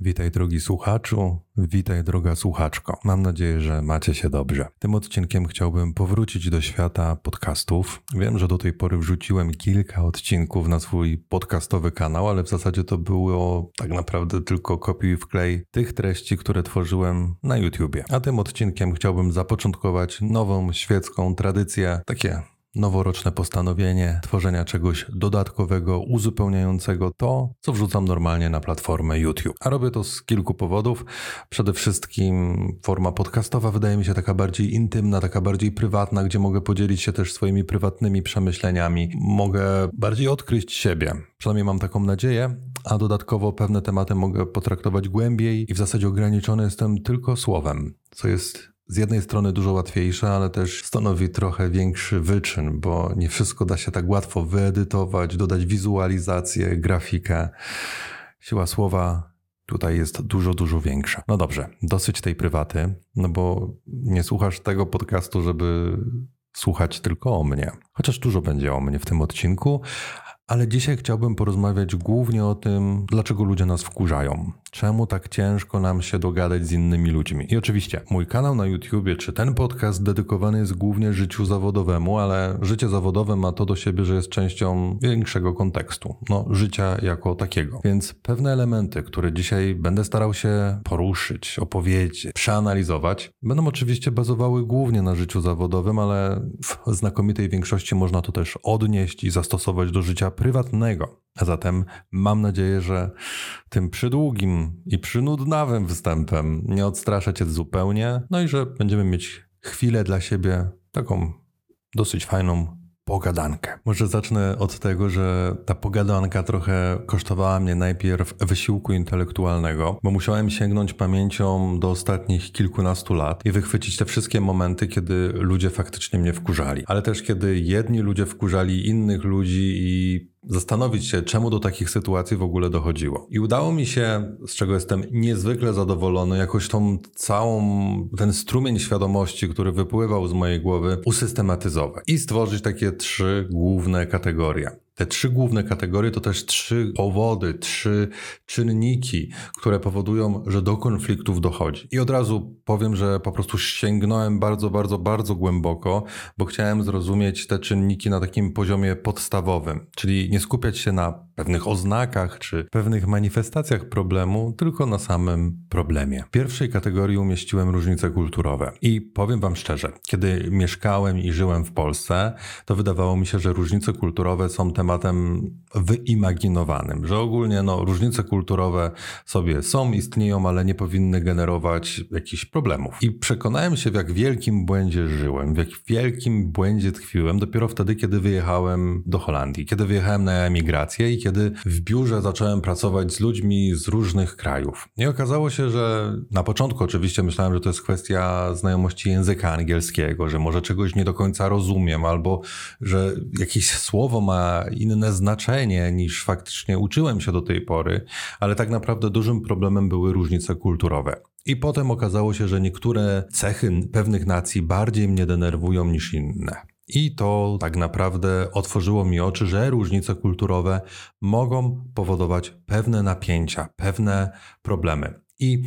Witaj drogi słuchaczu, witaj droga słuchaczko. Mam nadzieję, że macie się dobrze. Tym odcinkiem chciałbym powrócić do świata podcastów. Wiem, że do tej pory wrzuciłem kilka odcinków na swój podcastowy kanał, ale w zasadzie to było tak naprawdę tylko kopiuj i wklej tych treści, które tworzyłem na YouTubie. A tym odcinkiem chciałbym zapoczątkować nową świecką tradycję, takie noworoczne postanowienie tworzenia czegoś dodatkowego, uzupełniającego to, co wrzucam normalnie na platformę YouTube. A robię to z kilku powodów. Przede wszystkim forma podcastowa wydaje mi się taka bardziej intymna, taka bardziej prywatna, gdzie mogę podzielić się też swoimi prywatnymi przemyśleniami. Mogę bardziej odkryć siebie. Przynajmniej mam taką nadzieję, a dodatkowo pewne tematy mogę potraktować głębiej i w zasadzie ograniczony jestem tylko słowem, co jest z jednej strony dużo łatwiejsze, ale też stanowi trochę większy wyczyn, bo nie wszystko da się tak łatwo wyedytować, dodać wizualizację, grafikę. Siła słowa tutaj jest dużo, dużo większa. No dobrze, dosyć tej prywaty, no bo nie słuchasz tego podcastu, żeby słuchać tylko o mnie. Chociaż dużo będzie o mnie w tym odcinku, ale dzisiaj chciałbym porozmawiać głównie o tym, dlaczego ludzie nas wkurzają. Czemu tak ciężko nam się dogadać z innymi ludźmi? I oczywiście, mój kanał na YouTubie czy ten podcast dedykowany jest głównie życiu zawodowemu, ale życie zawodowe ma to do siebie, że jest częścią większego kontekstu, no, życia jako takiego. Więc pewne elementy, które dzisiaj będę starał się poruszyć, opowiedzieć, przeanalizować, będą oczywiście bazowały głównie na życiu zawodowym, ale w znakomitej większości można to też odnieść i zastosować do życia prywatnego. A zatem mam nadzieję, że tym przydługim i przynudnawym występem nie odstraszę cię zupełnie, no i że będziemy mieć chwilę dla siebie taką dosyć fajną pogadankę. Może zacznę od tego, że ta pogadanka trochę kosztowała mnie najpierw wysiłku intelektualnego, bo musiałem sięgnąć pamięcią do ostatnich kilkunastu lat i wychwycić te wszystkie momenty, kiedy ludzie faktycznie mnie wkurzali. Ale też kiedy jedni ludzie wkurzali innych ludzi i zastanowić się, czemu do takich sytuacji w ogóle dochodziło. I udało mi się, z czego jestem niezwykle zadowolony, jakoś tą całą, ten strumień świadomości, który wypływał z mojej głowy, usystematyzować i stworzyć takie trzy główne kategorie. Te trzy główne kategorie to też trzy powody, trzy czynniki, które powodują, że do konfliktów dochodzi. I od razu powiem, że po prostu sięgnąłem bardzo, bardzo, bardzo głęboko, bo chciałem zrozumieć te czynniki na takim poziomie podstawowym, czyli nie skupiać się na pewnych oznakach czy pewnych manifestacjach problemu, tylko na samym problemie. W pierwszej kategorii umieściłem różnice kulturowe. I powiem Wam szczerze, kiedy mieszkałem i żyłem w Polsce, to wydawało mi się, że różnice kulturowe są tematem wyimaginowanym, że ogólnie no, różnice kulturowe sobie są, istnieją, ale nie powinny generować jakichś problemów. I przekonałem się, w jak wielkim błędzie żyłem, w jak wielkim błędzie tkwiłem dopiero wtedy, kiedy wyjechałem do Holandii, kiedy wyjechałem na emigrację i kiedy w biurze zacząłem pracować z ludźmi z różnych krajów. I okazało się, że na początku oczywiście myślałem, że to jest kwestia znajomości języka angielskiego, że może czegoś nie do końca rozumiem, albo że jakieś słowo ma inne znaczenie niż faktycznie uczyłem się do tej pory, ale tak naprawdę dużym problemem były różnice kulturowe. I potem okazało się, że niektóre cechy pewnych nacji bardziej mnie denerwują niż inne. I to tak naprawdę otworzyło mi oczy, że różnice kulturowe mogą powodować pewne napięcia, pewne problemy. I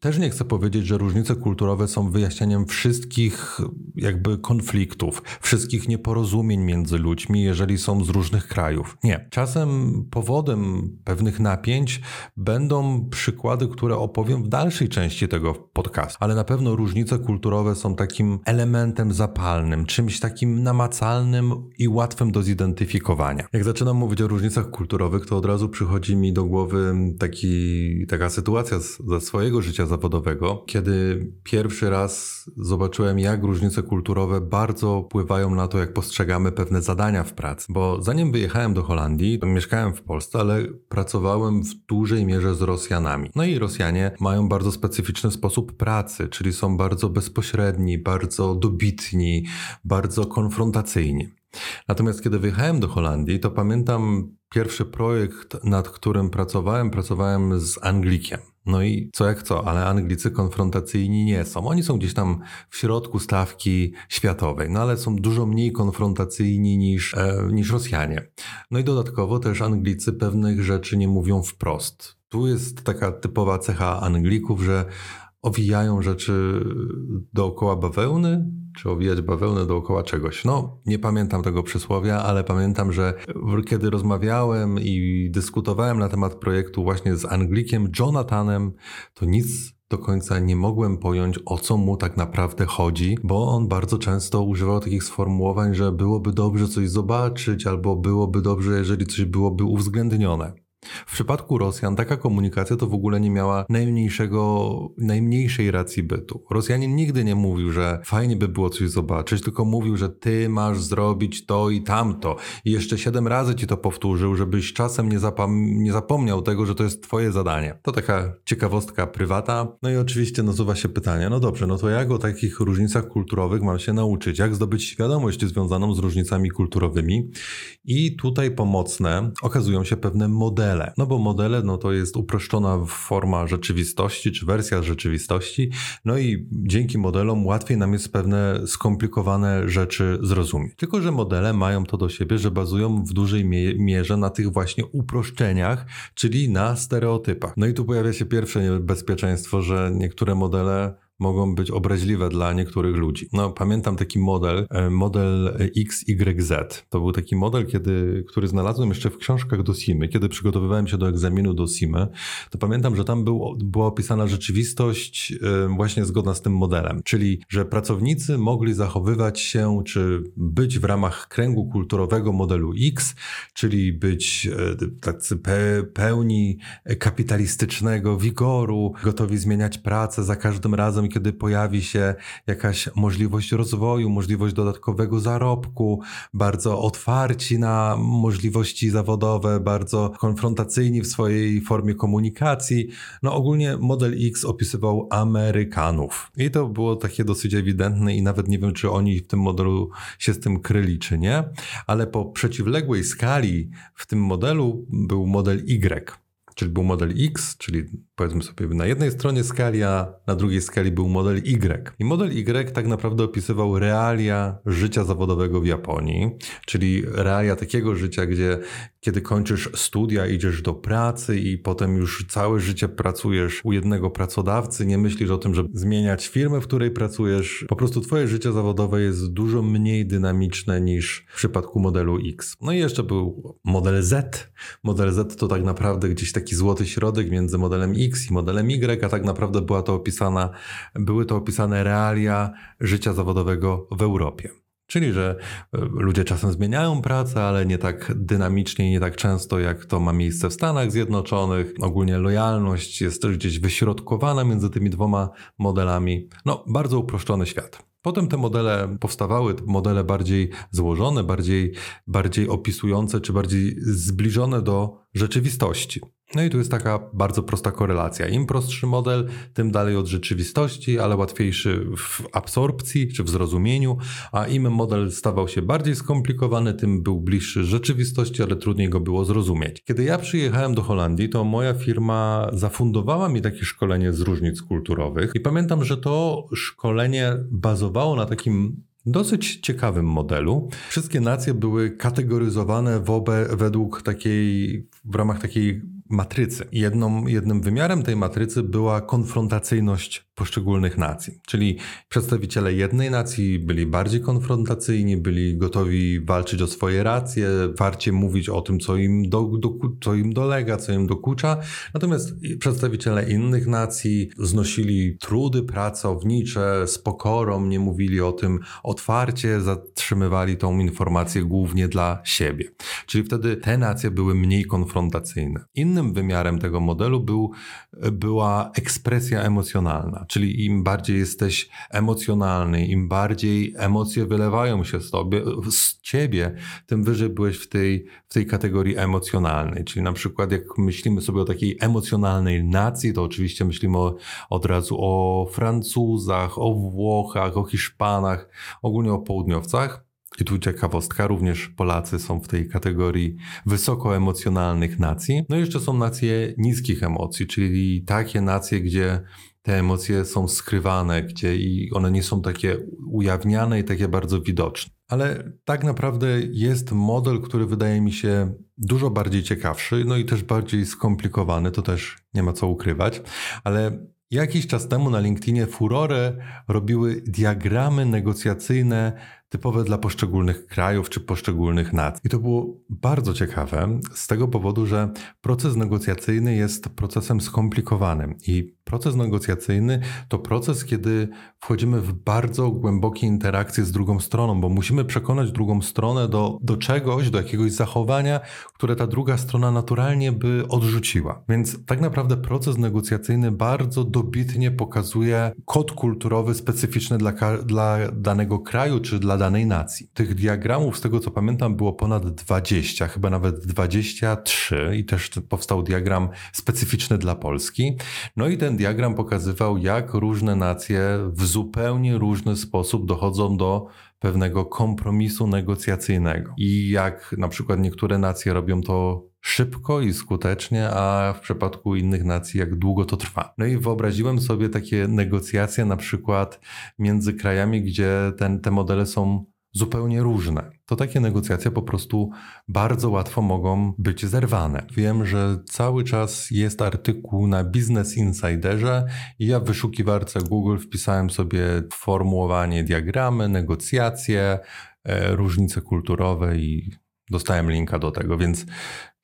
też nie chcę powiedzieć, że różnice kulturowe są wyjaśnieniem wszystkich jakby konfliktów, wszystkich nieporozumień między ludźmi, jeżeli są z różnych krajów. Nie. Czasem powodem pewnych napięć będą przykłady, które opowiem w dalszej części tego podcastu, ale na pewno różnice kulturowe są takim elementem zapalnym, czymś takim namacalnym i łatwym do zidentyfikowania. Jak zaczynam mówić o różnicach kulturowych, to od razu przychodzi mi do głowy taki, taka sytuacja ze swojego życia zawodowego, kiedy pierwszy raz zobaczyłem, jak różnice kulturowe bardzo wpływają na to, jak postrzegamy pewne zadania w pracy. Bo zanim wyjechałem do Holandii, mieszkałem w Polsce, ale pracowałem w dużej mierze z Rosjanami. No i Rosjanie mają bardzo specyficzny sposób pracy, czyli są bardzo bezpośredni, bardzo dobitni, bardzo konfrontacyjni. Natomiast kiedy wyjechałem do Holandii, to pamiętam pierwszy projekt, nad którym pracowałem, pracowałem z Anglikiem. No i co jak co, ale Anglicy konfrontacyjni nie są. Oni są gdzieś tam w środku stawki światowej, no ale są dużo mniej konfrontacyjni niż, e, niż Rosjanie. No i dodatkowo też Anglicy pewnych rzeczy nie mówią wprost. Tu jest taka typowa cecha Anglików, że owijają rzeczy dookoła bawełny, czy owijać bawełnę dookoła czegoś. No, nie pamiętam tego przysłowia, ale pamiętam, że kiedy rozmawiałem i dyskutowałem na temat projektu właśnie z Anglikiem Jonathanem, to nic do końca nie mogłem pojąć, o co mu tak naprawdę chodzi, bo on bardzo często używał takich sformułowań, że byłoby dobrze coś zobaczyć, albo byłoby dobrze, jeżeli coś byłoby uwzględnione. W przypadku Rosjan taka komunikacja to w ogóle nie miała najmniejszego, najmniejszej racji bytu. Rosjanin nigdy nie mówił, że fajnie by było coś zobaczyć, tylko mówił, że ty masz zrobić to i tamto. I jeszcze siedem razy ci to powtórzył, żebyś czasem nie, zapom nie zapomniał tego, że to jest twoje zadanie. To taka ciekawostka prywata. No i oczywiście nasuwa się pytanie, no dobrze, no to jak o takich różnicach kulturowych mam się nauczyć? Jak zdobyć świadomość związaną z różnicami kulturowymi? I tutaj pomocne okazują się pewne modele modele. No bo modele no to jest uproszczona forma rzeczywistości, czy wersja rzeczywistości. No i dzięki modelom łatwiej nam jest pewne skomplikowane rzeczy zrozumieć. Tylko, że modele mają to do siebie, że bazują w dużej mierze na tych właśnie uproszczeniach, czyli na stereotypach. No i tu pojawia się pierwsze niebezpieczeństwo, że niektóre modele mogą być obraźliwe dla niektórych ludzi. No, pamiętam taki model, e, model XYZ. To był taki model, kiedy, który znalazłem jeszcze w książkach do SIMY. Kiedy przygotowywałem się do egzaminu do SIMY, to pamiętam, że tam był, była opisana rzeczywistość e, właśnie zgodna z tym modelem. Czyli, że pracownicy mogli zachowywać się, czy być w ramach kręgu kulturowego modelu X, czyli być e, tacy pe, pełni kapitalistycznego wigoru, gotowi zmieniać pracę za każdym razem, kiedy pojawi się jakaś możliwość rozwoju, możliwość dodatkowego zarobku, bardzo otwarci na możliwości zawodowe, bardzo konfrontacyjni w swojej formie komunikacji. No ogólnie model X opisywał Amerykanów. I to było takie dosyć ewidentne i nawet nie wiem, czy oni w tym modelu się z tym kryli, czy nie, ale po przeciwległej skali w tym modelu był model Y czyli był model X, czyli powiedzmy sobie na jednej stronie skali, a na drugiej skali był model Y. I model Y tak naprawdę opisywał realia życia zawodowego w Japonii, czyli realia takiego życia, gdzie kiedy kończysz studia, idziesz do pracy i potem już całe życie pracujesz u jednego pracodawcy, nie myślisz o tym, żeby zmieniać firmę, w której pracujesz. Po prostu twoje życie zawodowe jest dużo mniej dynamiczne niż w przypadku modelu X. No i jeszcze był model Z. Model Z to tak naprawdę gdzieś taki złoty środek między modelem X i modelem Y, a tak naprawdę była to opisana, były to opisane realia życia zawodowego w Europie. Czyli, że e, ludzie czasem zmieniają pracę, ale nie tak dynamicznie i nie tak często, jak to ma miejsce w Stanach Zjednoczonych. Ogólnie lojalność jest gdzieś wyśrodkowana między tymi dwoma modelami. No, bardzo uproszczony świat. Potem te modele powstawały, modele bardziej złożone, bardziej, bardziej opisujące, czy bardziej zbliżone do rzeczywistości. No i tu jest taka bardzo prosta korelacja. Im prostszy model, tym dalej od rzeczywistości, ale łatwiejszy w absorpcji czy w zrozumieniu, a im model stawał się bardziej skomplikowany, tym był bliższy rzeczywistości, ale trudniej go było zrozumieć. Kiedy ja przyjechałem do Holandii, to moja firma zafundowała mi takie szkolenie z różnic kulturowych i pamiętam, że to szkolenie bazowało na takim dosyć ciekawym modelu. Wszystkie nacje były kategoryzowane wobe, według takiej, w ramach takiej matrycy. Jedną, jednym wymiarem tej matrycy była konfrontacyjność poszczególnych nacji. Czyli przedstawiciele jednej nacji byli bardziej konfrontacyjni, byli gotowi walczyć o swoje racje, warcie mówić o tym, co im, do, do, co im dolega, co im dokucza. Natomiast przedstawiciele innych nacji znosili trudy pracownicze z pokorą, nie mówili o tym otwarcie, zatrzymywali tą informację głównie dla siebie. Czyli wtedy te nacje były mniej konfrontacyjne. Innym wymiarem tego modelu był, była ekspresja emocjonalna czyli im bardziej jesteś emocjonalny, im bardziej emocje wylewają się z, tobie, z ciebie, tym wyżej byłeś w tej, w tej kategorii emocjonalnej. Czyli na przykład jak myślimy sobie o takiej emocjonalnej nacji, to oczywiście myślimy o, od razu o Francuzach, o Włochach, o Hiszpanach, ogólnie o południowcach. I tu ciekawostka, również Polacy są w tej kategorii wysokoemocjonalnych nacji. No i jeszcze są nacje niskich emocji, czyli takie nacje, gdzie te emocje są skrywane, gdzie i one nie są takie ujawniane i takie bardzo widoczne. Ale tak naprawdę jest model, który wydaje mi się dużo bardziej ciekawszy, no i też bardziej skomplikowany, to też nie ma co ukrywać, ale Jakiś czas temu na LinkedInie furorę robiły diagramy negocjacyjne typowe dla poszczególnych krajów czy poszczególnych nacji. I to było bardzo ciekawe z tego powodu, że proces negocjacyjny jest procesem skomplikowanym i proces negocjacyjny to proces, kiedy wchodzimy w bardzo głębokie interakcje z drugą stroną, bo musimy przekonać drugą stronę do, do czegoś, do jakiegoś zachowania, które ta druga strona naturalnie by odrzuciła. Więc tak naprawdę proces negocjacyjny bardzo dobitnie pokazuje kod kulturowy specyficzny dla, dla danego kraju czy dla danej nacji. Tych diagramów, z tego co pamiętam, było ponad 20, chyba nawet 23 i też powstał diagram specyficzny dla Polski. No i ten diagram pokazywał, jak różne nacje w zupełnie różny sposób dochodzą do pewnego kompromisu negocjacyjnego. I jak na przykład niektóre nacje robią to szybko i skutecznie, a w przypadku innych nacji jak długo to trwa. No i wyobraziłem sobie takie negocjacje na przykład między krajami, gdzie ten, te modele są zupełnie różne. To takie negocjacje po prostu bardzo łatwo mogą być zerwane. Wiem, że cały czas jest artykuł na Business Insiderze i ja w wyszukiwarce Google wpisałem sobie formułowanie diagramy, negocjacje, e, różnice kulturowe i dostałem linka do tego, więc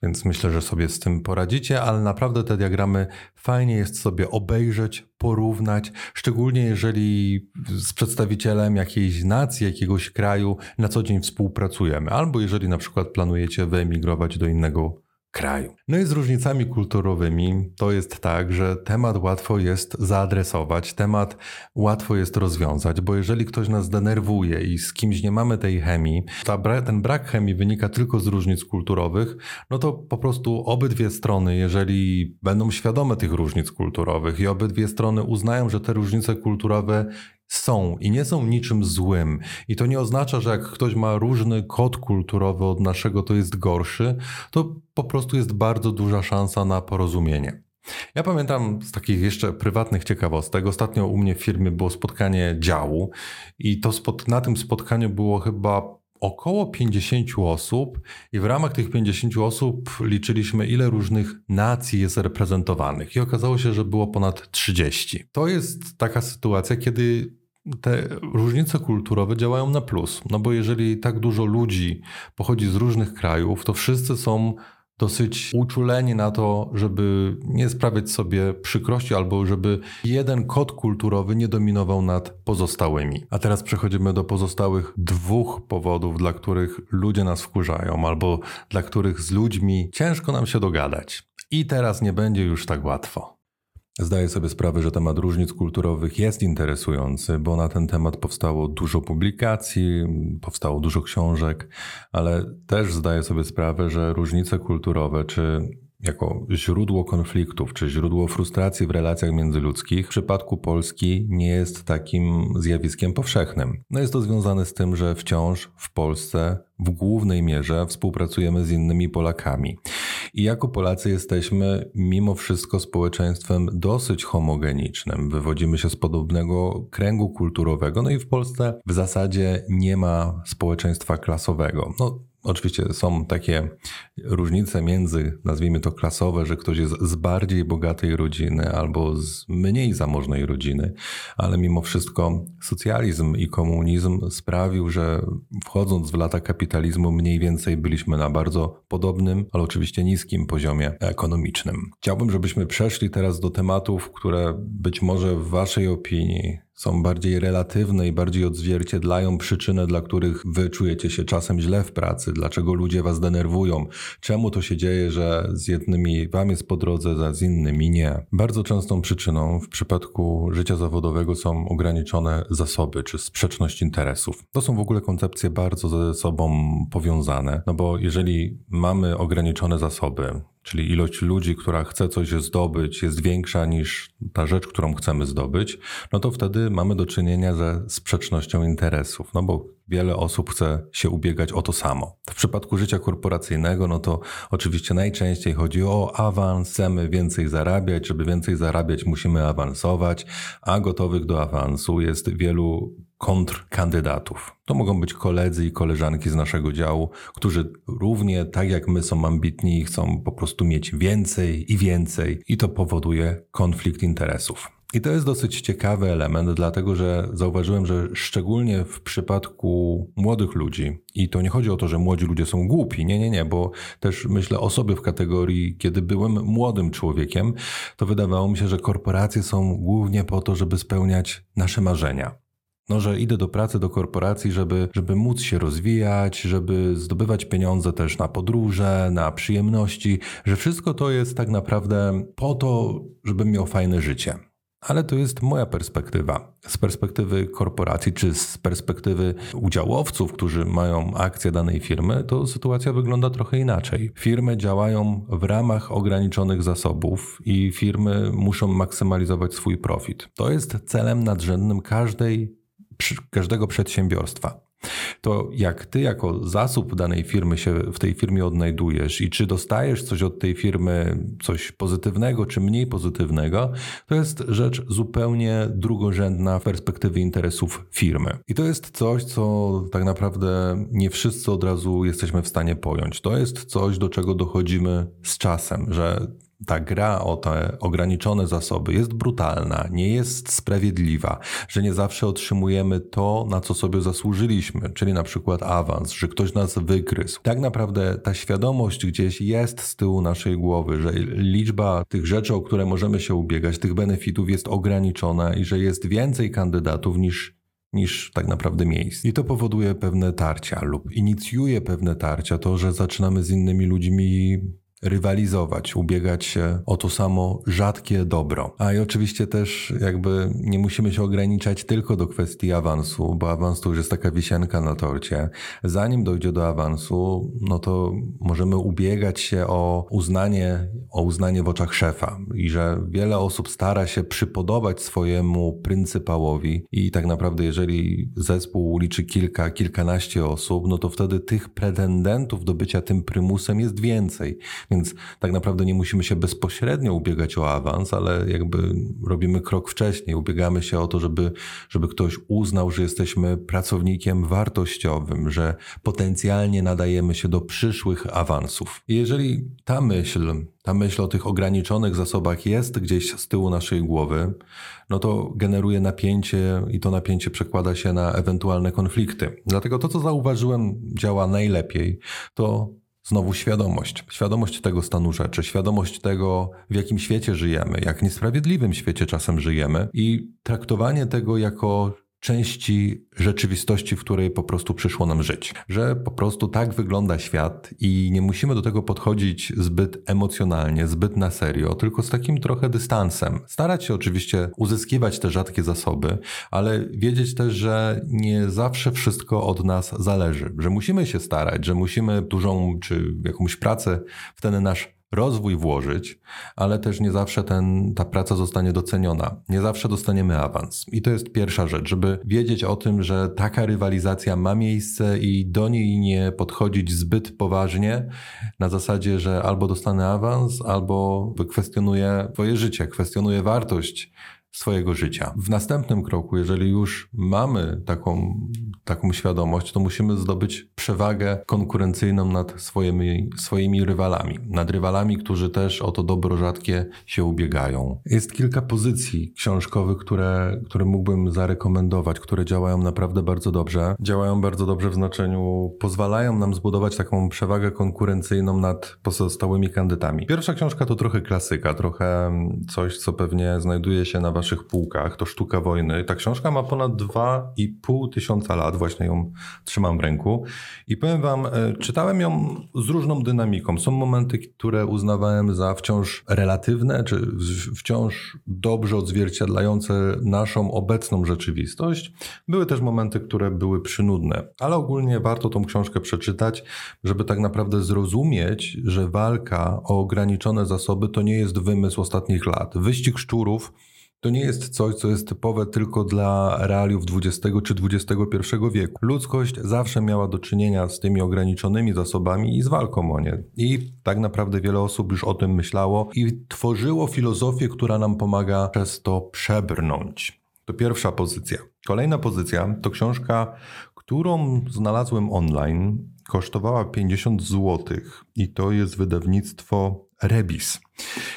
więc myślę, że sobie z tym poradzicie, ale naprawdę te diagramy fajnie jest sobie obejrzeć, porównać, szczególnie jeżeli z przedstawicielem jakiejś nacji, jakiegoś kraju na co dzień współpracujemy, albo jeżeli na przykład planujecie wyemigrować do innego kraju. No i z różnicami kulturowymi to jest tak, że temat łatwo jest zaadresować, temat łatwo jest rozwiązać, bo jeżeli ktoś nas denerwuje i z kimś nie mamy tej chemii, ta, ten brak chemii wynika tylko z różnic kulturowych, no to po prostu obydwie strony, jeżeli będą świadome tych różnic kulturowych i obydwie strony uznają, że te różnice kulturowe są i nie są niczym złym. I to nie oznacza, że jak ktoś ma różny kod kulturowy od naszego, to jest gorszy. To po prostu jest bardzo duża szansa na porozumienie. Ja pamiętam z takich jeszcze prywatnych ciekawostek. Ostatnio u mnie w firmie było spotkanie działu i to spot- na tym spotkaniu było chyba około 50 osób i w ramach tych 50 osób liczyliśmy, ile różnych nacji jest reprezentowanych i okazało się, że było ponad 30. To jest taka sytuacja, kiedy te różnice kulturowe działają na plus, no bo jeżeli tak dużo ludzi pochodzi z różnych krajów, to wszyscy są dosyć uczuleni na to, żeby nie sprawiać sobie przykrości albo żeby jeden kod kulturowy nie dominował nad pozostałymi. A teraz przechodzimy do pozostałych dwóch powodów, dla których ludzie nas wkurzają albo dla których z ludźmi ciężko nam się dogadać. I teraz nie będzie już tak łatwo. Zdaję sobie sprawę, że temat różnic kulturowych jest interesujący, bo na ten temat powstało dużo publikacji, powstało dużo książek, ale też zdaję sobie sprawę, że różnice kulturowe czy jako źródło konfliktów czy źródło frustracji w relacjach międzyludzkich w przypadku Polski nie jest takim zjawiskiem powszechnym. No jest to związane z tym, że wciąż w Polsce w głównej mierze współpracujemy z innymi Polakami. I jako Polacy jesteśmy mimo wszystko społeczeństwem dosyć homogenicznym. Wywodzimy się z podobnego kręgu kulturowego, no i w Polsce w zasadzie nie ma społeczeństwa klasowego. No, Oczywiście są takie różnice między, nazwijmy to klasowe, że ktoś jest z bardziej bogatej rodziny albo z mniej zamożnej rodziny, ale mimo wszystko socjalizm i komunizm sprawił, że wchodząc w lata kapitalizmu mniej więcej byliśmy na bardzo podobnym, ale oczywiście niskim poziomie ekonomicznym. Chciałbym, żebyśmy przeszli teraz do tematów, które być może w Waszej opinii są bardziej relatywne i bardziej odzwierciedlają przyczynę, dla których wy czujecie się czasem źle w pracy, dlaczego ludzie was denerwują, czemu to się dzieje, że z jednymi wam jest po drodze, a z innymi nie. Bardzo częstą przyczyną w przypadku życia zawodowego są ograniczone zasoby czy sprzeczność interesów. To są w ogóle koncepcje bardzo ze sobą powiązane, no bo jeżeli mamy ograniczone zasoby, czyli ilość ludzi, która chce coś zdobyć, jest większa niż ta rzecz, którą chcemy zdobyć, no to wtedy mamy do czynienia ze sprzecznością interesów, no bo wiele osób chce się ubiegać o to samo. W przypadku życia korporacyjnego, no to oczywiście najczęściej chodzi o awans, chcemy więcej zarabiać, żeby więcej zarabiać musimy awansować, a gotowych do awansu jest wielu kontrkandydatów. To mogą być koledzy i koleżanki z naszego działu, którzy równie tak jak my są ambitni i chcą po prostu mieć więcej i więcej i to powoduje konflikt interesów. I to jest dosyć ciekawy element, dlatego że zauważyłem, że szczególnie w przypadku młodych ludzi, i to nie chodzi o to, że młodzi ludzie są głupi, nie, nie, nie, bo też myślę o sobie w kategorii, kiedy byłem młodym człowiekiem, to wydawało mi się, że korporacje są głównie po to, żeby spełniać nasze marzenia. No, że idę do pracy, do korporacji, żeby, żeby móc się rozwijać, żeby zdobywać pieniądze też na podróże, na przyjemności, że wszystko to jest tak naprawdę po to, żebym miał fajne życie. Ale to jest moja perspektywa. Z perspektywy korporacji czy z perspektywy udziałowców, którzy mają akcje danej firmy, to sytuacja wygląda trochę inaczej. Firmy działają w ramach ograniczonych zasobów i firmy muszą maksymalizować swój profit. To jest celem nadrzędnym każdej, każdego przedsiębiorstwa to jak ty jako zasób danej firmy się w tej firmie odnajdujesz i czy dostajesz coś od tej firmy, coś pozytywnego czy mniej pozytywnego, to jest rzecz zupełnie drugorzędna w perspektywie interesów firmy. I to jest coś, co tak naprawdę nie wszyscy od razu jesteśmy w stanie pojąć. To jest coś, do czego dochodzimy z czasem, że ta gra o te ograniczone zasoby jest brutalna, nie jest sprawiedliwa, że nie zawsze otrzymujemy to, na co sobie zasłużyliśmy, czyli na przykład awans, że ktoś nas wygryzł. Tak naprawdę ta świadomość gdzieś jest z tyłu naszej głowy, że liczba tych rzeczy, o które możemy się ubiegać, tych benefitów jest ograniczona i że jest więcej kandydatów niż niż tak naprawdę miejsc. I to powoduje pewne tarcia lub inicjuje pewne tarcia, to, że zaczynamy z innymi ludźmi rywalizować, ubiegać się o to samo rzadkie dobro. A i oczywiście też jakby nie musimy się ograniczać tylko do kwestii awansu, bo awans to już jest taka wisienka na torcie. Zanim dojdzie do awansu, no to możemy ubiegać się o uznanie, o uznanie w oczach szefa i że wiele osób stara się przypodobać swojemu pryncypałowi i tak naprawdę jeżeli zespół liczy kilka, kilkanaście osób, no to wtedy tych pretendentów do bycia tym prymusem jest więcej. Więc tak naprawdę nie musimy się bezpośrednio ubiegać o awans, ale jakby robimy krok wcześniej, ubiegamy się o to, żeby, żeby ktoś uznał, że jesteśmy pracownikiem wartościowym, że potencjalnie nadajemy się do przyszłych awansów. I jeżeli ta myśl, ta myśl o tych ograniczonych zasobach jest gdzieś z tyłu naszej głowy, no to generuje napięcie i to napięcie przekłada się na ewentualne konflikty. Dlatego to, co zauważyłem, działa najlepiej, to Znowu świadomość. Świadomość tego stanu rzeczy, świadomość tego, w jakim świecie żyjemy, jak niesprawiedliwym świecie czasem żyjemy i traktowanie tego jako części rzeczywistości, w której po prostu przyszło nam żyć. Że po prostu tak wygląda świat i nie musimy do tego podchodzić zbyt emocjonalnie, zbyt na serio, tylko z takim trochę dystansem. Starać się oczywiście uzyskiwać te rzadkie zasoby, ale wiedzieć też, że nie zawsze wszystko od nas zależy, że musimy się starać, że musimy dużą czy jakąś pracę w ten nasz rozwój włożyć, ale też nie zawsze ten, ta praca zostanie doceniona. Nie zawsze dostaniemy awans. I to jest pierwsza rzecz, żeby wiedzieć o tym, że taka rywalizacja ma miejsce i do niej nie podchodzić zbyt poważnie, na zasadzie, że albo dostanę awans, albo kwestionuję twoje życie, kwestionuję wartość swojego życia. W następnym kroku, jeżeli już mamy taką, taką świadomość, to musimy zdobyć przewagę konkurencyjną nad swoimi, swoimi rywalami. Nad rywalami, którzy też o to dobro rzadkie się ubiegają. Jest kilka pozycji książkowych, które, które mógłbym zarekomendować, które działają naprawdę bardzo dobrze. Działają bardzo dobrze w znaczeniu, pozwalają nam zbudować taką przewagę konkurencyjną nad pozostałymi kandydatami. Pierwsza książka to trochę klasyka, trochę coś, co pewnie znajduje się na waszym naszych półkach, to Sztuka Wojny. Ta książka ma ponad 2,5 tysiąca lat, właśnie ją trzymam w ręku. I powiem wam, e, czytałem ją z różną dynamiką. Są momenty, które uznawałem za wciąż relatywne, czy wciąż dobrze odzwierciedlające naszą obecną rzeczywistość. Były też momenty, które były przynudne, ale ogólnie warto tą książkę przeczytać, żeby tak naprawdę zrozumieć, że walka o ograniczone zasoby to nie jest wymysł ostatnich lat. Wyścig szczurów to nie jest coś, co jest typowe tylko dla realiów XX czy XXI wieku. Ludzkość zawsze miała do czynienia z tymi ograniczonymi zasobami i z walką o nie. I tak naprawdę wiele osób już o tym myślało i tworzyło filozofię, która nam pomaga przez to przebrnąć. To pierwsza pozycja. Kolejna pozycja to książka, którą znalazłem online. Kosztowała 50 zł i to jest wydawnictwo Rebis.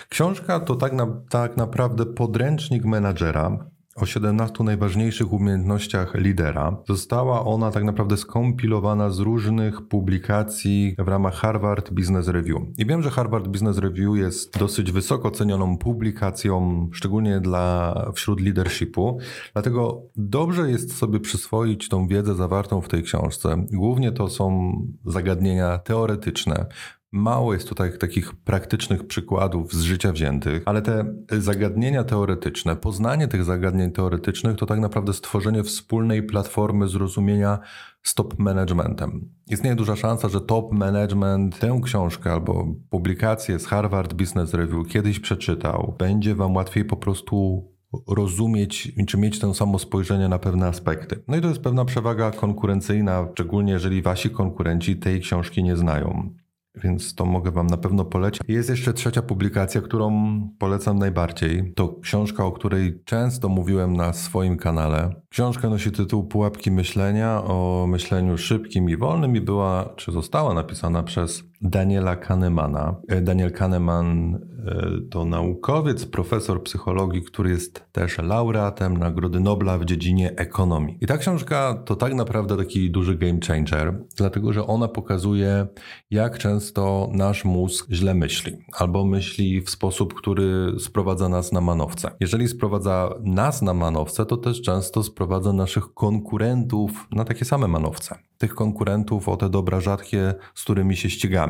Książka to tak, na, tak naprawdę podręcznik menadżera o 17 najważniejszych umiejętnościach lidera. Została ona tak naprawdę skompilowana z różnych publikacji w ramach Harvard Business Review. I wiem, że Harvard Business Review jest dosyć wysoko cenioną publikacją, szczególnie dla wśród leadershipu. Dlatego dobrze jest sobie przyswoić tą wiedzę zawartą w tej książce. Głównie to są zagadnienia teoretyczne, Mało jest tutaj takich praktycznych przykładów z życia wziętych, ale te zagadnienia teoretyczne, poznanie tych zagadnień teoretycznych to tak naprawdę stworzenie wspólnej platformy zrozumienia z top managementem. Istnieje duża szansa, że top management tę książkę albo publikację z Harvard Business Review kiedyś przeczytał. Będzie wam łatwiej po prostu rozumieć, czy mieć to samo spojrzenie na pewne aspekty. No i to jest pewna przewaga konkurencyjna, szczególnie jeżeli wasi konkurenci tej książki nie znają więc to mogę Wam na pewno polecić. Jest jeszcze trzecia publikacja, którą polecam najbardziej. To książka, o której często mówiłem na swoim kanale. Książka nosi tytuł Pułapki myślenia o myśleniu szybkim i wolnym i była, czy została napisana przez Daniela Kahnemana. E, Daniel Kahneman e, to naukowiec, profesor psychologii, który jest też laureatem Nagrody Nobla w dziedzinie ekonomii. I ta książka to tak naprawdę taki duży game changer, dlatego że ona pokazuje, jak często nasz mózg źle myśli, albo myśli w sposób, który sprowadza nas na manowce. Jeżeli sprowadza nas na manowce, to też często sprowadza naszych konkurentów na takie same manowce. Tych konkurentów o te dobra rzadkie, z którymi się ścigamy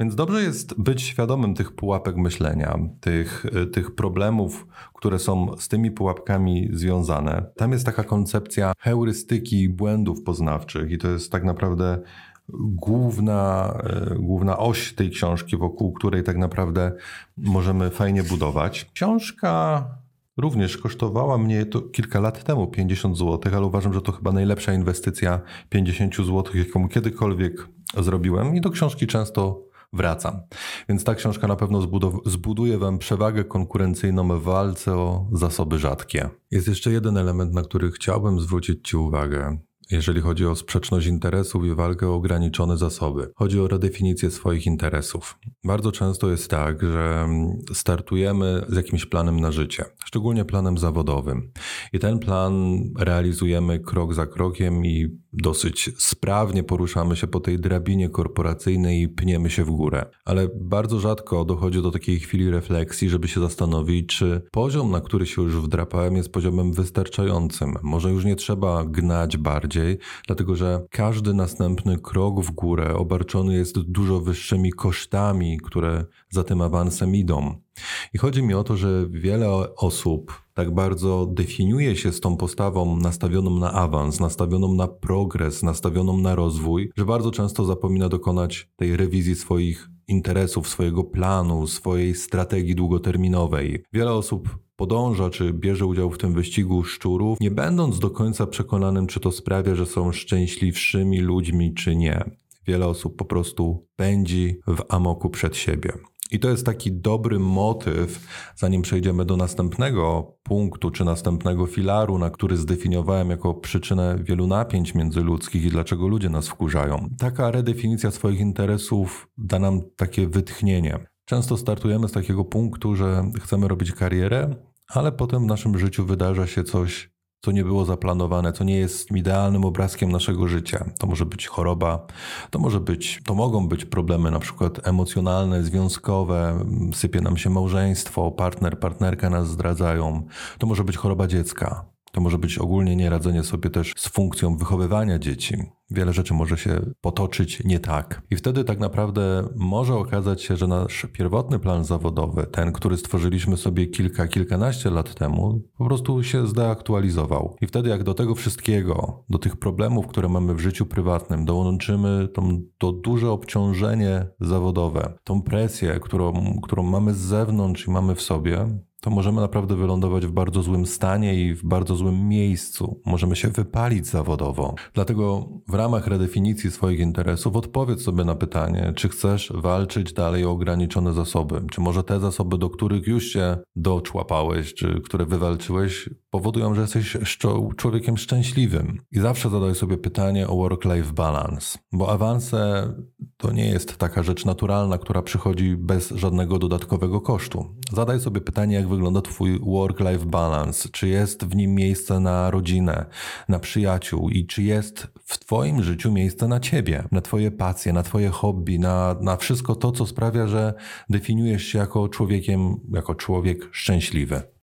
więc dobrze jest być świadomym tych pułapek myślenia, tych, tych problemów, które są z tymi pułapkami związane. Tam jest taka koncepcja heurystyki błędów poznawczych, i to jest tak naprawdę główna, e, główna oś tej książki, wokół której tak naprawdę możemy fajnie budować. Książka również kosztowała mnie to kilka lat temu 50 zł, ale uważam, że to chyba najlepsza inwestycja 50 zł, jaką kiedykolwiek zrobiłem i do książki często wracam. Więc ta książka na pewno zbuduje Wam przewagę konkurencyjną w walce o zasoby rzadkie. Jest jeszcze jeden element, na który chciałbym zwrócić Ci uwagę jeżeli chodzi o sprzeczność interesów i walkę o ograniczone zasoby. Chodzi o redefinicję swoich interesów. Bardzo często jest tak, że startujemy z jakimś planem na życie, szczególnie planem zawodowym. I ten plan realizujemy krok za krokiem i dosyć sprawnie poruszamy się po tej drabinie korporacyjnej i pniemy się w górę. Ale bardzo rzadko dochodzi do takiej chwili refleksji, żeby się zastanowić, czy poziom, na który się już wdrapałem, jest poziomem wystarczającym. Może już nie trzeba gnać bardziej, dlatego że każdy następny krok w górę obarczony jest dużo wyższymi kosztami, które za tym awansem idą. I chodzi mi o to, że wiele osób tak bardzo definiuje się z tą postawą nastawioną na awans, nastawioną na progres, nastawioną na rozwój, że bardzo często zapomina dokonać tej rewizji swoich interesów, swojego planu, swojej strategii długoterminowej. Wiele osób podąża czy bierze udział w tym wyścigu szczurów, nie będąc do końca przekonanym, czy to sprawia, że są szczęśliwszymi ludźmi, czy nie. Wiele osób po prostu pędzi w amoku przed siebie. I to jest taki dobry motyw, zanim przejdziemy do następnego punktu czy następnego filaru, na który zdefiniowałem jako przyczynę wielu napięć międzyludzkich i dlaczego ludzie nas wkurzają. Taka redefinicja swoich interesów da nam takie wytchnienie. Często startujemy z takiego punktu, że chcemy robić karierę, ale potem w naszym życiu wydarza się coś co nie było zaplanowane, co nie jest idealnym obrazkiem naszego życia. To może być choroba, to może być, to mogą być problemy na przykład emocjonalne, związkowe, sypie nam się małżeństwo, partner, partnerka nas zdradzają. To może być choroba dziecka. To może być ogólnie nieradzenie sobie też z funkcją wychowywania dzieci. Wiele rzeczy może się potoczyć nie tak. I wtedy tak naprawdę może okazać się, że nasz pierwotny plan zawodowy, ten, który stworzyliśmy sobie kilka, kilkanaście lat temu, po prostu się zdeaktualizował. I wtedy, jak do tego wszystkiego, do tych problemów, które mamy w życiu prywatnym, dołączymy to duże obciążenie zawodowe, tą presję, którą, którą mamy z zewnątrz i mamy w sobie, to możemy naprawdę wylądować w bardzo złym stanie i w bardzo złym miejscu. Możemy się wypalić zawodowo. Dlatego w ramach redefinicji swoich interesów odpowiedz sobie na pytanie, czy chcesz walczyć dalej o ograniczone zasoby, czy może te zasoby, do których już się doczłapałeś, czy które wywalczyłeś, powodują, że jesteś człowiekiem szczęśliwym. I zawsze zadaj sobie pytanie o work-life balance, bo awanse to nie jest taka rzecz naturalna, która przychodzi bez żadnego dodatkowego kosztu. Zadaj sobie pytanie, jak wygląda Twój work-life balance, czy jest w nim miejsce na rodzinę, na przyjaciół i czy jest w Twoim życiu miejsce na Ciebie, na Twoje pasje, na Twoje hobby, na, na wszystko to, co sprawia, że definiujesz się jako człowiekiem, jako człowiek szczęśliwy.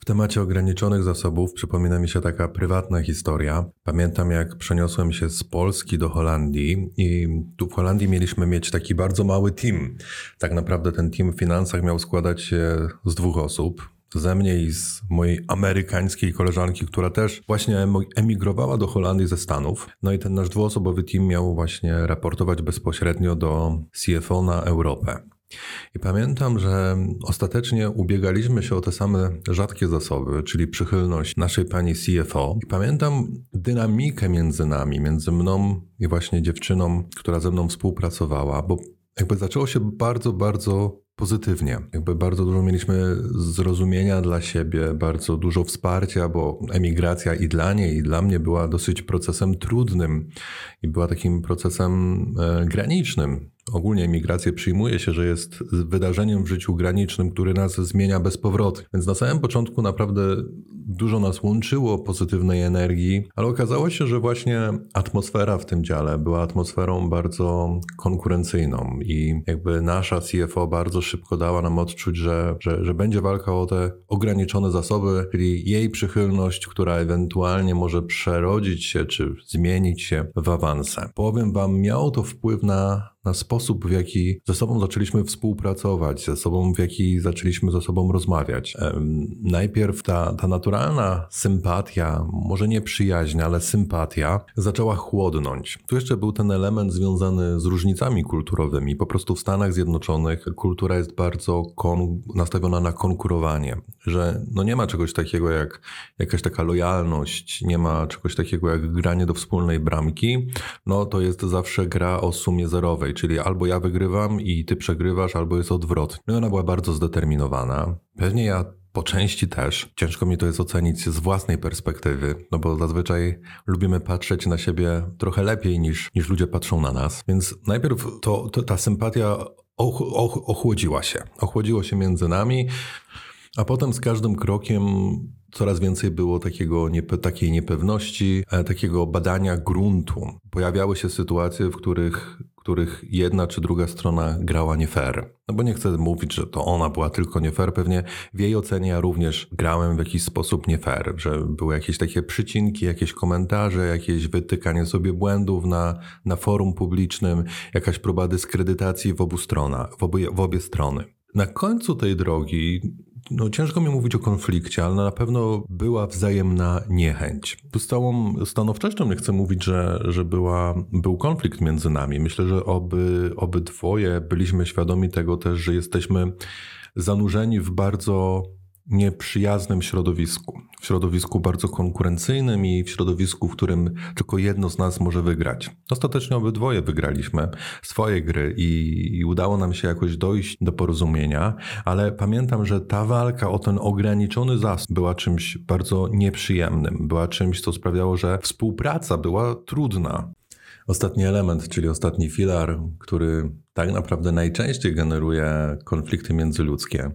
W temacie ograniczonych zasobów przypomina mi się taka prywatna historia. Pamiętam, jak przeniosłem się z Polski do Holandii i tu w Holandii mieliśmy mieć taki bardzo mały team. Tak naprawdę ten team w finansach miał składać się z dwóch osób ze mnie i z mojej amerykańskiej koleżanki, która też właśnie emigrowała do Holandii ze Stanów. No i ten nasz dwuosobowy team miał właśnie raportować bezpośrednio do CFO na Europę. I pamiętam, że ostatecznie ubiegaliśmy się o te same rzadkie zasoby, czyli przychylność naszej pani CFO. I pamiętam dynamikę między nami, między mną i właśnie dziewczyną, która ze mną współpracowała, bo jakby zaczęło się bardzo, bardzo pozytywnie. Jakby bardzo dużo mieliśmy zrozumienia dla siebie, bardzo dużo wsparcia, bo emigracja i dla niej, i dla mnie była dosyć procesem trudnym i była takim procesem e, granicznym. Ogólnie emigrację przyjmuje się, że jest wydarzeniem w życiu granicznym, który nas zmienia bezpowrotnie. Więc na samym początku naprawdę dużo nas łączyło pozytywnej energii, ale okazało się, że właśnie atmosfera w tym dziale była atmosferą bardzo konkurencyjną i jakby nasza CFO bardzo szybko dała nam odczuć, że, że, że będzie walka o te ograniczone zasoby, czyli jej przychylność, która ewentualnie może przerodzić się czy zmienić się w awanse. Powiem Wam, miało to wpływ na na sposób, w jaki ze sobą zaczęliśmy współpracować, ze sobą, w jaki zaczęliśmy ze sobą rozmawiać. Najpierw ta, ta naturalna sympatia, może nie przyjaźń, ale sympatia, zaczęła chłodnąć. Tu jeszcze był ten element związany z różnicami kulturowymi. Po prostu w Stanach Zjednoczonych kultura jest bardzo nastawiona na konkurowanie, że no nie ma czegoś takiego jak jakaś taka lojalność, nie ma czegoś takiego jak granie do wspólnej bramki. No to jest zawsze gra o sumie zerowej czyli albo ja wygrywam i ty przegrywasz, albo jest odwrotnie. No ona była bardzo zdeterminowana. Pewnie ja po części też. Ciężko mi to jest ocenić z własnej perspektywy, no bo zazwyczaj lubimy patrzeć na siebie trochę lepiej niż, niż ludzie patrzą na nas. Więc najpierw to, to ta sympatia och, och, ochłodziła się. Ochłodziło się między nami, a potem z każdym krokiem coraz więcej było takiego, niepe, takiej niepewności, e, takiego badania gruntu. Pojawiały się sytuacje, w których których jedna czy druga strona grała nie fair. No bo nie chcę mówić, że to ona była tylko nie fair. Pewnie w jej ocenie ja również grałem w jakiś sposób nie fair, że były jakieś takie przycinki, jakieś komentarze, jakieś wytykanie sobie błędów na, na forum publicznym, jakaś próba dyskredytacji w obu stronach, w w obie strony. Na końcu tej drogi no, ciężko mi mówić o konflikcie, ale na pewno była wzajemna niechęć. Z całą stanowczością nie chcę mówić, że, że była, był konflikt między nami. Myślę, że oby, obydwoje byliśmy świadomi tego też, że jesteśmy zanurzeni w bardzo nieprzyjaznym środowisku. W środowisku bardzo konkurencyjnym i w środowisku, w którym tylko jedno z nas może wygrać. Ostatecznie obydwoje wygraliśmy swoje gry i, i udało nam się jakoś dojść do porozumienia, ale pamiętam, że ta walka o ten ograniczony zasób była czymś bardzo nieprzyjemnym. Była czymś, co sprawiało, że współpraca była trudna. Ostatni element, czyli ostatni filar, który tak naprawdę najczęściej generuje konflikty międzyludzkie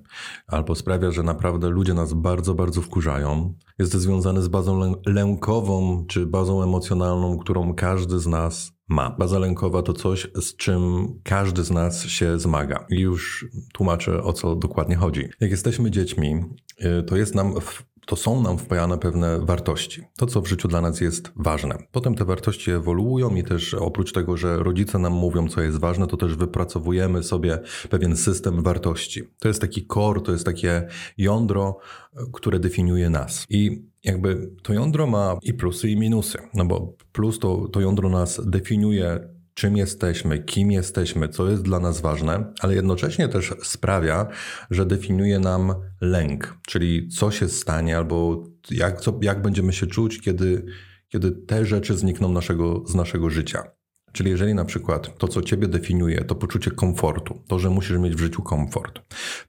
albo sprawia, że naprawdę ludzie nas bardzo, bardzo wkurzają, jest związany z bazą lękową czy bazą emocjonalną, którą każdy z nas ma. Baza lękowa to coś, z czym każdy z nas się zmaga. I już tłumaczę, o co dokładnie chodzi. Jak jesteśmy dziećmi, y, to jest nam to są nam wpajane pewne wartości. To, co w życiu dla nas jest ważne. Potem te wartości ewoluują i też oprócz tego, że rodzice nam mówią, co jest ważne, to też wypracowujemy sobie pewien system wartości. To jest taki core, to jest takie jądro, które definiuje nas. I jakby to jądro ma i plusy, i minusy. No bo plus to, to jądro nas definiuje czym jesteśmy, kim jesteśmy, co jest dla nas ważne, ale jednocześnie też sprawia, że definiuje nam lęk, czyli co się stanie albo jak, co, jak będziemy się czuć, kiedy, kiedy te rzeczy znikną naszego, z naszego życia. Czyli jeżeli na przykład to, co ciebie definiuje, to poczucie komfortu, to, że musisz mieć w życiu komfort,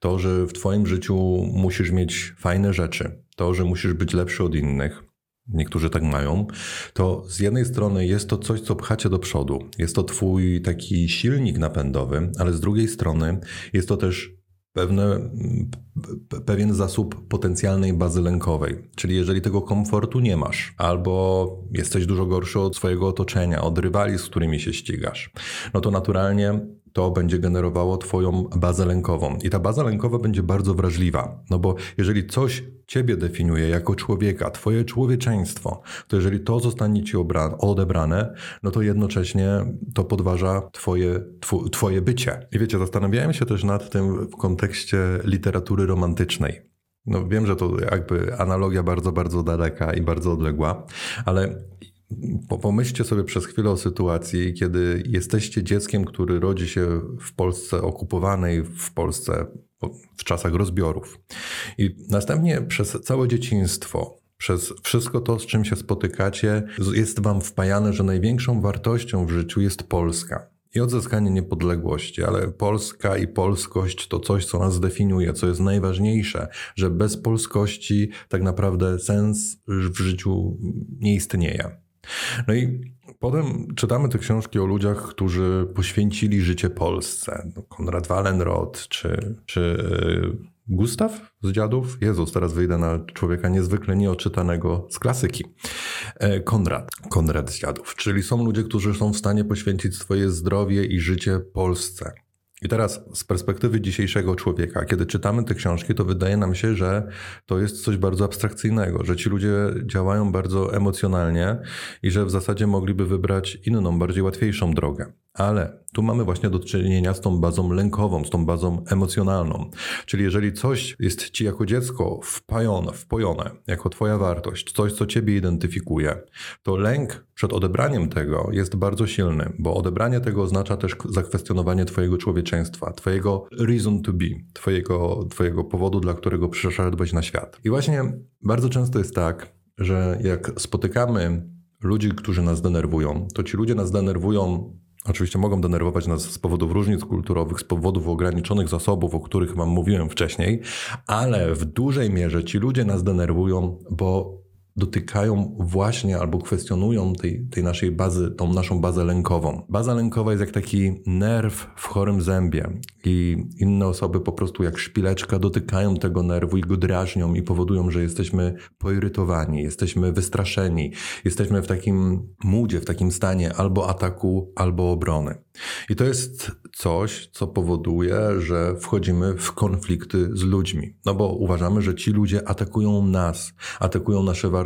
to, że w twoim życiu musisz mieć fajne rzeczy, to, że musisz być lepszy od innych, niektórzy tak mają, to z jednej strony jest to coś, co pchacie do przodu. Jest to twój taki silnik napędowy, ale z drugiej strony jest to też pewne, pewien zasób potencjalnej bazy lękowej. Czyli jeżeli tego komfortu nie masz, albo jesteś dużo gorszy od swojego otoczenia, od rywali, z którymi się ścigasz, no to naturalnie to będzie generowało Twoją bazę lękową. I ta baza lękowa będzie bardzo wrażliwa, no bo jeżeli coś Ciebie definiuje jako człowieka, Twoje człowieczeństwo, to jeżeli to zostanie Ci odebrane, no to jednocześnie to podważa Twoje, tw twoje bycie. I wiecie, zastanawiałem się też nad tym w kontekście literatury romantycznej. No wiem, że to jakby analogia bardzo, bardzo daleka i bardzo odległa, ale Pomyślcie sobie przez chwilę o sytuacji, kiedy jesteście dzieckiem, który rodzi się w Polsce okupowanej, w Polsce w czasach rozbiorów. I następnie przez całe dzieciństwo, przez wszystko to, z czym się spotykacie, jest wam wpajane, że największą wartością w życiu jest Polska. I odzyskanie niepodległości, ale Polska i polskość to coś, co nas definiuje, co jest najważniejsze, że bez polskości tak naprawdę sens w życiu nie istnieje. No i potem czytamy te książki o ludziach, którzy poświęcili życie Polsce. No, Konrad Wallenrod czy, czy e, Gustaw z dziadów. Jezus, teraz wyjdę na człowieka niezwykle nieoczytanego z klasyki. E, Konrad. Konrad z dziadów. Czyli są ludzie, którzy są w stanie poświęcić swoje zdrowie i życie Polsce. I teraz z perspektywy dzisiejszego człowieka, kiedy czytamy te książki, to wydaje nam się, że to jest coś bardzo abstrakcyjnego, że ci ludzie działają bardzo emocjonalnie i że w zasadzie mogliby wybrać inną, bardziej łatwiejszą drogę. Ale tu mamy właśnie do czynienia z tą bazą lękową, z tą bazą emocjonalną. Czyli jeżeli coś jest ci jako dziecko wpajone, wpojone, jako twoja wartość, coś, co ciebie identyfikuje, to lęk przed odebraniem tego jest bardzo silny, bo odebranie tego oznacza też zakwestionowanie twojego człowieczeństwa, twojego reason to be, twojego, twojego powodu, dla którego przyszedłeś na świat. I właśnie bardzo często jest tak, że jak spotykamy ludzi, którzy nas denerwują, to ci ludzie nas denerwują Oczywiście mogą denerwować nas z powodów różnic kulturowych, z powodów ograniczonych zasobów, o których Wam mówiłem wcześniej, ale w dużej mierze ci ludzie nas denerwują, bo dotykają właśnie albo kwestionują tej, tej naszej bazy, tą naszą bazę lękową. Baza lękowa jest jak taki nerw w chorym zębie i inne osoby po prostu jak szpileczka dotykają tego nerwu i go drażnią i powodują, że jesteśmy poirytowani, jesteśmy wystraszeni, jesteśmy w takim moodzie, w takim stanie albo ataku, albo obrony. I to jest coś, co powoduje, że wchodzimy w konflikty z ludźmi. No bo uważamy, że ci ludzie atakują nas, atakują nasze wartości,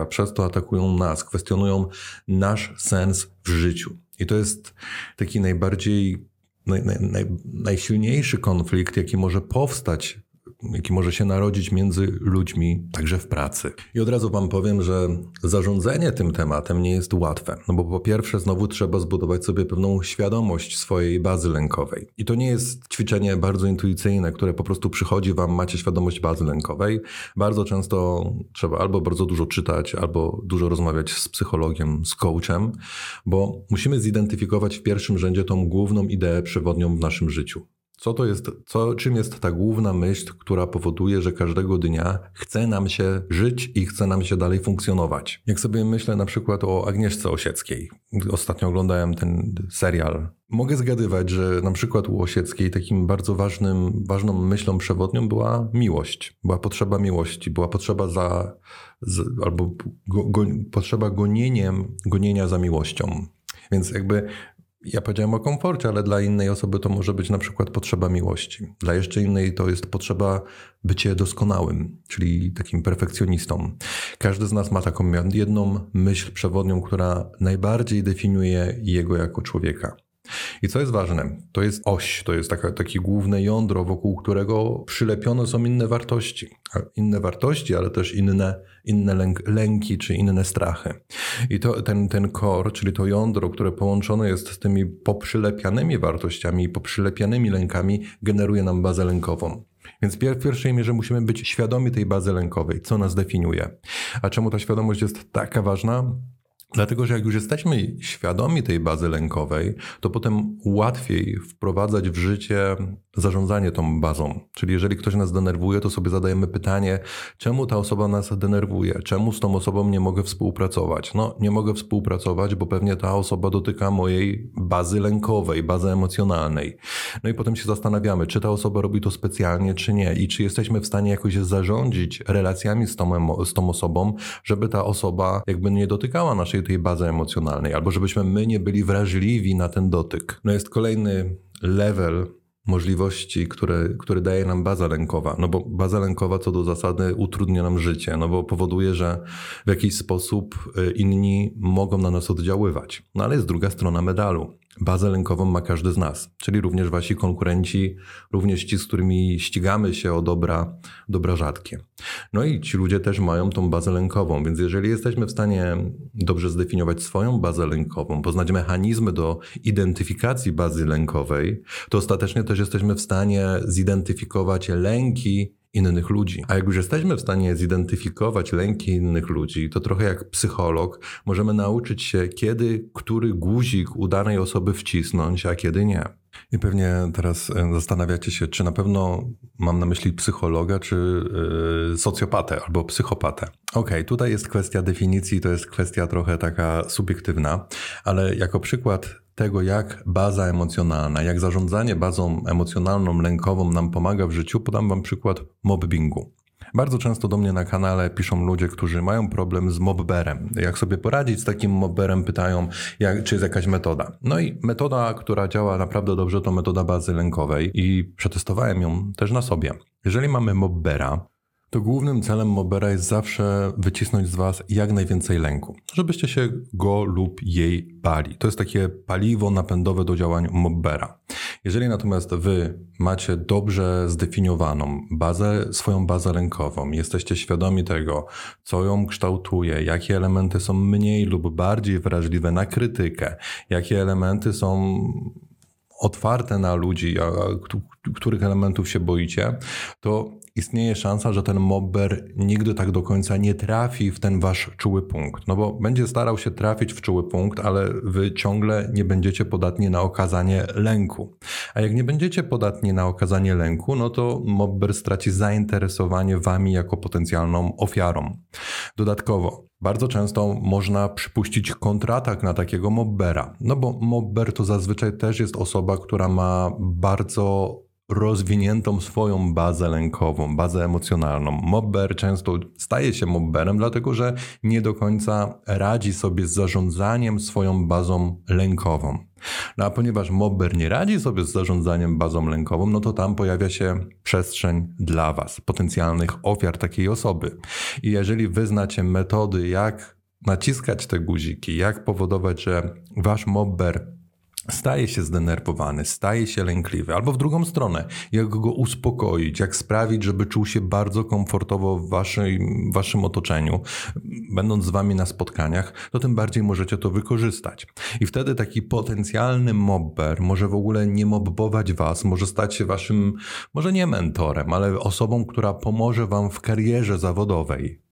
a przez to atakują nas, kwestionują nasz sens w życiu. I to jest taki najbardziej, naj, naj, najsilniejszy konflikt, jaki może powstać jaki może się narodzić między ludźmi, także w pracy. I od razu Wam powiem, że zarządzanie tym tematem nie jest łatwe, no bo po pierwsze znowu trzeba zbudować sobie pewną świadomość swojej bazy lękowej. I to nie jest ćwiczenie bardzo intuicyjne, które po prostu przychodzi Wam, macie świadomość bazy lękowej. Bardzo często trzeba albo bardzo dużo czytać, albo dużo rozmawiać z psychologiem, z coachem, bo musimy zidentyfikować w pierwszym rzędzie tą główną ideę przewodnią w naszym życiu. Co to jest, co, czym jest ta główna myśl, która powoduje, że każdego dnia chce nam się żyć i chce nam się dalej funkcjonować? Jak sobie myślę na przykład o Agnieszce Osieckiej. Ostatnio oglądałem ten serial. Mogę zgadywać, że na przykład u Osieckiej takim bardzo ważnym, ważną myślą przewodnią była miłość. Była potrzeba miłości, była potrzeba za, albo go, go, potrzeba gonieniem, gonienia za miłością. Więc jakby ja powiedziałem o komforcie, ale dla innej osoby to może być na przykład potrzeba miłości. Dla jeszcze innej to jest potrzeba bycie doskonałym, czyli takim perfekcjonistą. Każdy z nas ma taką jedną myśl przewodnią, która najbardziej definiuje jego jako człowieka. I co jest ważne, to jest oś, to jest taka, takie główne jądro, wokół którego przylepione są inne wartości. Inne wartości, ale też inne, inne lęk, lęki czy inne strachy. I to, ten, ten core, czyli to jądro, które połączone jest z tymi poprzylepianymi wartościami i poprzylepianymi lękami, generuje nam bazę lękową. Więc w pierwszej mierze musimy być świadomi tej bazy lękowej, co nas definiuje. A czemu ta świadomość jest taka ważna? Dlatego, że jak już jesteśmy świadomi tej bazy lękowej, to potem łatwiej wprowadzać w życie zarządzanie tą bazą. Czyli jeżeli ktoś nas denerwuje, to sobie zadajemy pytanie, czemu ta osoba nas denerwuje? Czemu z tą osobą nie mogę współpracować? No, nie mogę współpracować, bo pewnie ta osoba dotyka mojej bazy lękowej, bazy emocjonalnej. No i potem się zastanawiamy, czy ta osoba robi to specjalnie, czy nie i czy jesteśmy w stanie jakoś zarządzić relacjami z tą, z tą osobą, żeby ta osoba jakby nie dotykała naszej tej bazy emocjonalnej, albo żebyśmy my nie byli wrażliwi na ten dotyk. No jest kolejny level możliwości, które, które daje nam baza lękowa. No bo baza lękowa co do zasady utrudnia nam życie, no bo powoduje, że w jakiś sposób y, inni mogą na nas oddziaływać. No ale jest druga strona medalu. Bazę lękową ma każdy z nas, czyli również wasi konkurenci, również ci, z którymi ścigamy się o dobra, dobra rzadkie. No i ci ludzie też mają tą bazę lękową, więc jeżeli jesteśmy w stanie dobrze zdefiniować swoją bazę lękową, poznać mechanizmy do identyfikacji bazy lękowej, to ostatecznie też jesteśmy w stanie zidentyfikować lęki innych ludzi. A jak już jesteśmy w stanie zidentyfikować lęki innych ludzi, to trochę jak psycholog możemy nauczyć się, kiedy który guzik u danej osoby wcisnąć, a kiedy nie. I pewnie teraz e, zastanawiacie się, czy na pewno mam na myśli psychologa, czy yy, socjopatę albo psychopatę. Okej, okay, tutaj jest kwestia definicji, to jest kwestia trochę taka subiektywna, ale jako przykład tego, jak baza emocjonalna, jak zarządzanie bazą emocjonalną, lękową nam pomaga w życiu, podam Wam przykład mobbingu. Bardzo często do mnie na kanale piszą ludzie, którzy mają problem z mobberem. Jak sobie poradzić z takim mobberem, pytają, jak, czy jest jakaś metoda. No i metoda, która działa naprawdę dobrze, to metoda bazy lękowej i przetestowałem ją też na sobie. Jeżeli mamy mobbera, to głównym celem Mobera jest zawsze wycisnąć z Was jak najwięcej lęku, żebyście się go lub jej bali. To jest takie paliwo napędowe do działań Mobera. Jeżeli natomiast Wy macie dobrze zdefiniowaną bazę, swoją bazę lękową, jesteście świadomi tego, co ją kształtuje, jakie elementy są mniej lub bardziej wrażliwe na krytykę, jakie elementy są otwarte na ludzi, których elementów się boicie, to istnieje szansa, że ten mobber nigdy tak do końca nie trafi w ten wasz czuły punkt. No bo będzie starał się trafić w czuły punkt, ale wy ciągle nie będziecie podatni na okazanie lęku. A jak nie będziecie podatni na okazanie lęku, no to mobber straci zainteresowanie wami jako potencjalną ofiarą. Dodatkowo, bardzo często można przypuścić kontratak na takiego mobbera, no bo mobber to zazwyczaj też jest osoba, która ma bardzo rozwiniętą swoją bazę lękową, bazę emocjonalną. Mobber często staje się mobberem, dlatego że nie do końca radzi sobie z zarządzaniem swoją bazą lękową. No a ponieważ mobber nie radzi sobie z zarządzaniem bazą lękową, no to tam pojawia się przestrzeń dla Was, potencjalnych ofiar takiej osoby. I jeżeli wyznacie metody, jak naciskać te guziki, jak powodować, że Wasz mobber staje się zdenerwowany, staje się lękliwy, albo w drugą stronę, jak go uspokoić, jak sprawić, żeby czuł się bardzo komfortowo w waszym, waszym otoczeniu, będąc z wami na spotkaniach, to tym bardziej możecie to wykorzystać. I wtedy taki potencjalny mobber może w ogóle nie mobbować was, może stać się waszym, może nie mentorem, ale osobą, która pomoże wam w karierze zawodowej